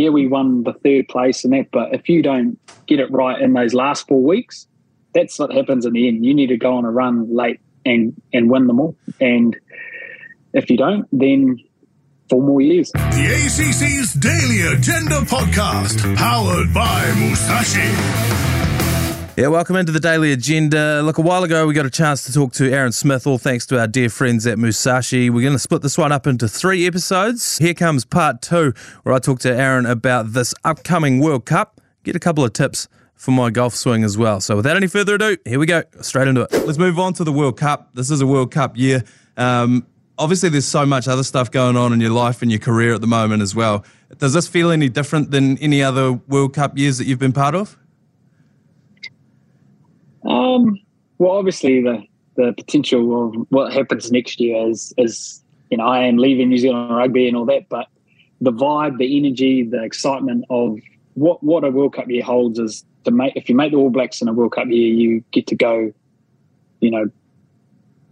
yeah, we won the third place and that, but if you don't get it right in those last four weeks, that's what happens in the end. You need to go on a run late and and win them all. And if you don't, then four more years. The ACC's Daily Agenda podcast, powered by Musashi. Yeah, welcome into the Daily Agenda. Look, a while ago we got a chance to talk to Aaron Smith, all thanks to our dear friends at Musashi. We're going to split this one up into three episodes. Here comes part two, where I talk to Aaron about this upcoming World Cup, get a couple of tips for my golf swing as well. So without any further ado, here we go, straight into it. Let's move on to the World Cup. This is a World Cup year. Um, obviously, there's so much other stuff going on in your life and your career at the moment as well. Does this feel any different than any other World Cup years that you've been part of? Um, well, obviously the the potential of what happens next year is is you know I am leaving New Zealand rugby and all that, but the vibe, the energy, the excitement of what what a World Cup year holds is to make if you make the All Blacks in a World Cup year, you get to go, you know,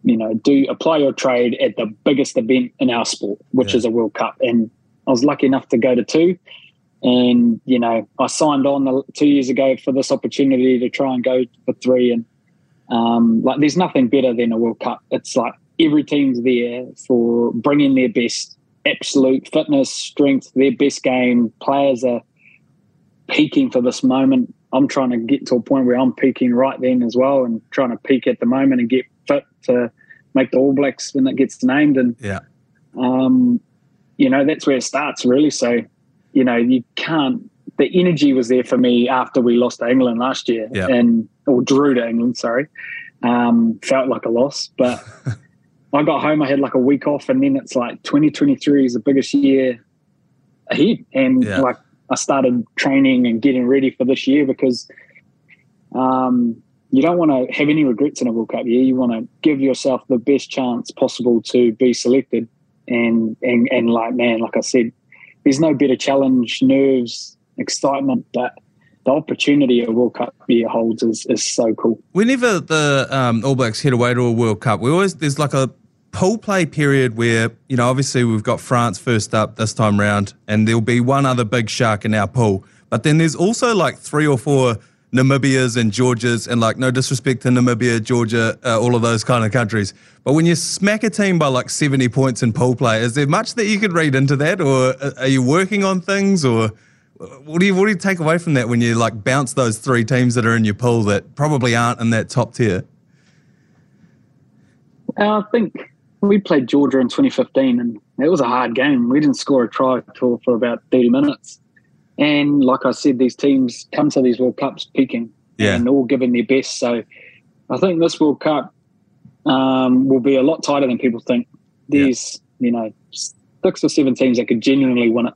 you know, do apply your trade at the biggest event in our sport, which yeah. is a World Cup, and I was lucky enough to go to two. And, you know, I signed on two years ago for this opportunity to try and go for three. And, um, like, there's nothing better than a World Cup. It's like every team's there for bringing their best, absolute fitness, strength, their best game. Players are peaking for this moment. I'm trying to get to a point where I'm peaking right then as well and trying to peak at the moment and get fit to make the All Blacks when it gets named. And, yeah. um, you know, that's where it starts really. So, you know, you can't. The energy was there for me after we lost to England last year, yeah. and or drew to England. Sorry, um, felt like a loss, but I got home. I had like a week off, and then it's like 2023 is the biggest year ahead, and yeah. like I started training and getting ready for this year because um, you don't want to have any regrets in a World Cup year. You want to give yourself the best chance possible to be selected. And and and like man, like I said, there's no better challenge, nerves, excitement, but the opportunity a World Cup year holds is, is so cool. Whenever the um, All Blacks head away to a World Cup, we always there's like a pool play period where you know obviously we've got France first up this time round, and there'll be one other big shark in our pool, but then there's also like three or four Namibias and Georgias, and like no disrespect to Namibia, Georgia, uh, all of those kind of countries. But when you smack a team by like 70 points in pool play, is there much that you could read into that, or uh, are you working on things, or what do you what do you take away from that when you like bounce those three teams that are in your pool that probably aren't in that top tier? Uh, I think we played Georgia in 2015, and it was a hard game. We didn't score a try for about 30 minutes. And like I said, these teams come to these World Cups peaking yeah. and all giving their best. So I think this World Cup um, will be a lot tighter than people think. There's, yeah. you know, six or seven teams that could genuinely win it.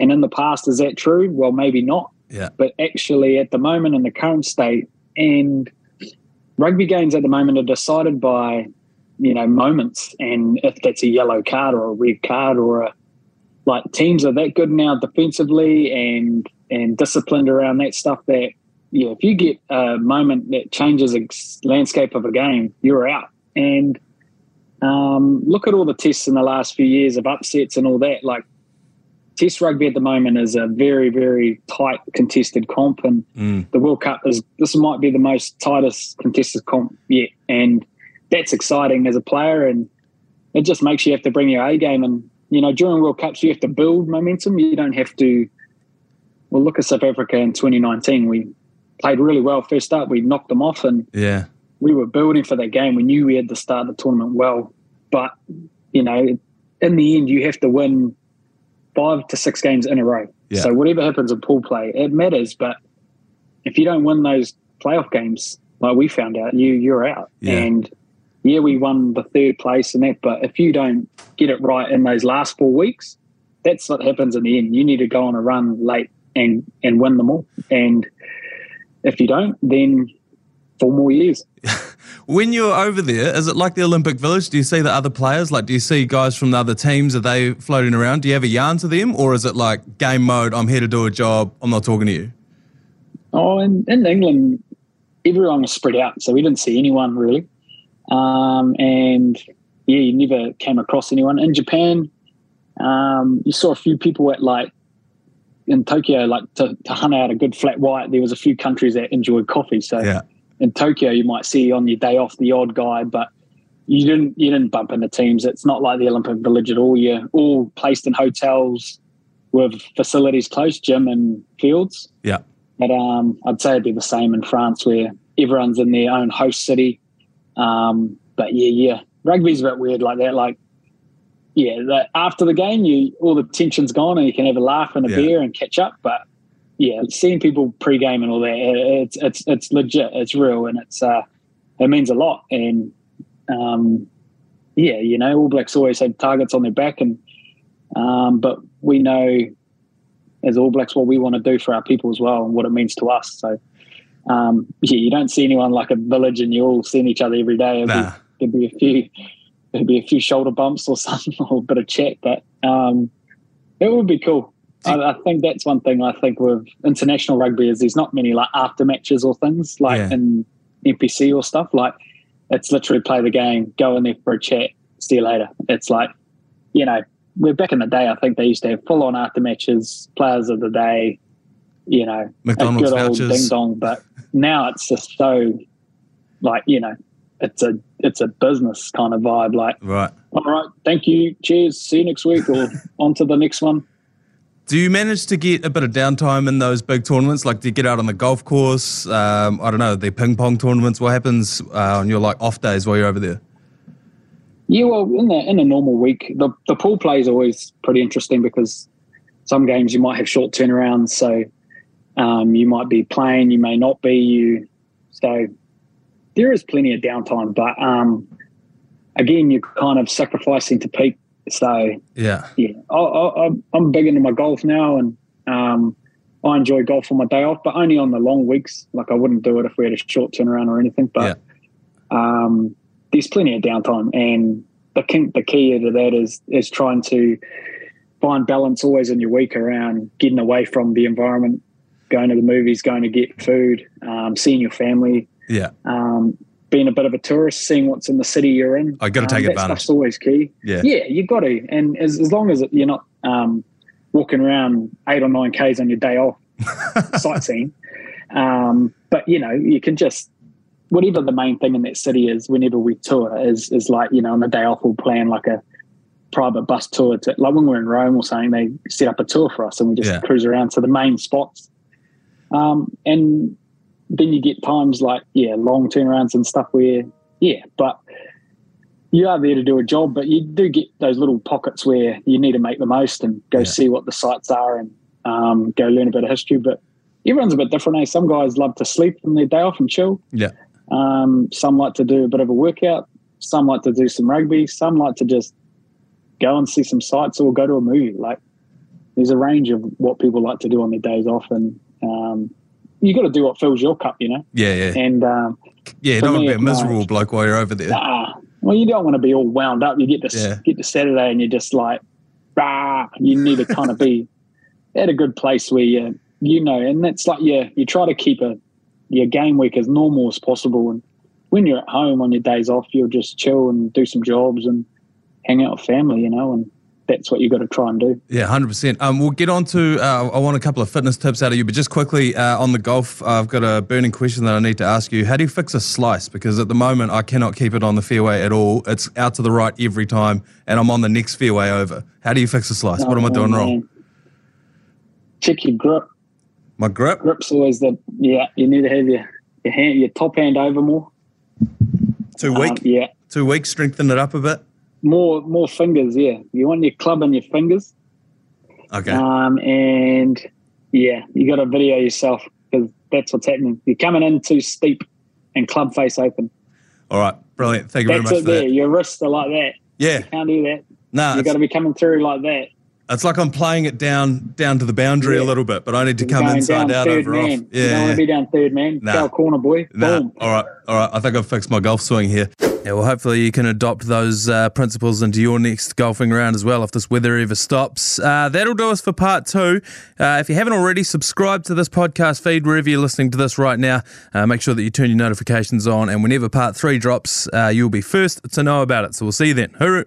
And in the past, is that true? Well, maybe not. Yeah. But actually, at the moment, in the current state, and rugby games at the moment are decided by, you know, moments. And if that's a yellow card or a red card or a like teams are that good now defensively and and disciplined around that stuff that yeah, if you get a moment that changes the landscape of a game, you're out. And um, look at all the tests in the last few years of upsets and all that. Like Test rugby at the moment is a very, very tight contested comp, and mm. the World Cup is this might be the most tightest contested comp yet, and that's exciting as a player, and it just makes you have to bring your A game and you know, during World Cups, you have to build momentum. You don't have to. Well, look at South Africa in 2019. We played really well first up. We knocked them off, and yeah, we were building for that game. We knew we had to start the tournament well, but you know, in the end, you have to win five to six games in a row. Yeah. So whatever happens in pool play, it matters. But if you don't win those playoff games, like we found out, you you're out. Yeah. And yeah, we won the third place and that, but if you don't get it right in those last four weeks, that's what happens in the end. You need to go on a run late and and win them all. And if you don't, then four more years. when you're over there, is it like the Olympic Village? Do you see the other players? Like, do you see guys from the other teams? Are they floating around? Do you have a yarn to them, or is it like game mode? I'm here to do a job. I'm not talking to you. Oh, in, in England, everyone was spread out, so we didn't see anyone really. Um, and yeah, you never came across anyone. In Japan, um, you saw a few people at like in Tokyo, like to, to hunt out a good flat white, there was a few countries that enjoyed coffee. So Yeah. in Tokyo, you might see on your day off the odd guy, but you didn't you didn't bump into teams. It's not like the Olympic Village at all. You're all placed in hotels with facilities close, gym and fields. Yeah. But um, I'd say it'd be the same in France, where everyone's in their own host city. Um, but yeah, yeah, rugby's a bit weird like that. Like, yeah, the, after the game, you all the tension's gone, and you can have a laugh and a Yeah. beer and catch up. But yeah, seeing people pre-game and all that, it's it's it's legit, it's real, and it's uh, it means a lot. And um, yeah, you know, All Blacks always had targets on their back, and um, but we know as All Blacks what we want to do for our people as well, and what it means to us. So um, yeah, you don't see anyone like a village, and you all seeing each other every day. It'd be- there'd be a few there'd be a few shoulder bumps or something or a bit of chat but um it would be cool. I, I think that's one thing I think with international rugby is there's not many like after matches or things like Yeah. in NPC or stuff. Like it's literally play the game go in there for a chat see you later. It's like you know we're back in the day I think they used to have full on after matches players of the day you know McDonald's a good old ding dong but now it's just so like you know it's a it's a business kind of vibe like Right. all right thank you cheers see you next week or on to the next one Do you manage to get a bit of downtime in those big tournaments? Like, do you get out on the golf course? Um, I don't know, the ping pong tournaments. What happens uh, on your like off days while you're over there? yeah well in the in a normal week the, the pool play is always pretty interesting because some games you might have short turnarounds so um, you might be playing you may not be you so there is plenty of downtime but um, again you're kind of sacrificing to peak so Yeah. yeah, I, I, I'm- I'm big into my golf now, and um, I enjoy golf on my day off, but only on the long weeks. Like I wouldn't do it if we had a short turnaround or anything. But um, there's plenty of downtime, and the key, the key to that is is trying to find balance always in your week around getting away from the environment, going to the movies, going to get food, um, seeing your family, Yeah. um, being a bit of a tourist, seeing what's in the city you're in. I gotta Um, take that advantage. That's always key. Yeah. Yeah, you got to. And as, as long as you're not um, walking around eight or nine Ks on your day off sightseeing, um, but you know, you can just, whatever the main thing in that city is, whenever we tour, is, is like, you know, on the day off, we'll plan like a private bus tour to, like when we're in Rome or something, they set up a tour for us and we just Yeah. cruise around to the main spots. Um, and then you get times like, yeah, long turnarounds and stuff where, yeah, but you are there to do a job, but you do get those little pockets where you need to make the most and go Yeah. see what the sites are and um, go learn a bit of history. But everyone's a bit different. Eh? Some guys love to sleep on their day off and chill. Yeah. Um, some like to do a bit of a workout. Some like to do some rugby. Some like to just go and see some sights or go to a movie. Like there's a range of what people like to do on their days off, and um, you got to do what fills your cup, you know. Yeah. Yeah. And um, Yeah. Don't want to be a miserable like- bloke while you're over there. Nah. Well, you don't want to be all wound up. You get to Yeah. get to Saturday and you're just like, rah. You need to kind of be at a good place where you you know, and that's like yeah, you try to keep a your game week as normal as possible. And when you're at home on your days off, you'll just chill and do some jobs and hang out with family, you know, and that's what you've got to try and do. Yeah, hundred percent. Um, we'll get on to. Uh, I want a couple of fitness tips out of you, but just quickly uh, on the golf, I've got a burning question that I need to ask you. How do you fix a slice? Because at the moment, I cannot keep it on the fairway at all. It's out to the right every time, and I'm on the next fairway over. How do you fix a slice? what am I Oh, doing wrong? Check your grip. My grip. Grip's always the yeah. You need to have your your hand, your top hand over more. Too Um, weak. yeah. Too weak. Strengthen it up a bit. More more fingers. Yeah, you want your club in your fingers, Okay. um, and yeah, you got to video yourself because that's what's happening. You're coming in too steep and club face open. all right. Brilliant. Thank you very much it. There, that. your wrists are like that. Yeah. Can't do that. Nah. You got to be coming through like that. it's like I'm playing it down down to the boundary a little bit, but I need to You're come inside out over man. off. You don't want to be down third man. Nah. Foul corner boy. Nah, Boom. all right, all right. I think I've fixed my golf swing here. Yeah, well, hopefully you can adopt those uh, principles into your next golfing round as well if this weather ever stops. Uh, that'll do us for part two. Uh, if you haven't already, subscribe to this podcast feed wherever you're listening to this right now. Uh, make sure that you turn your notifications on, and whenever part three drops, uh, you'll be first to know about it. So we'll see you then. Hooroo.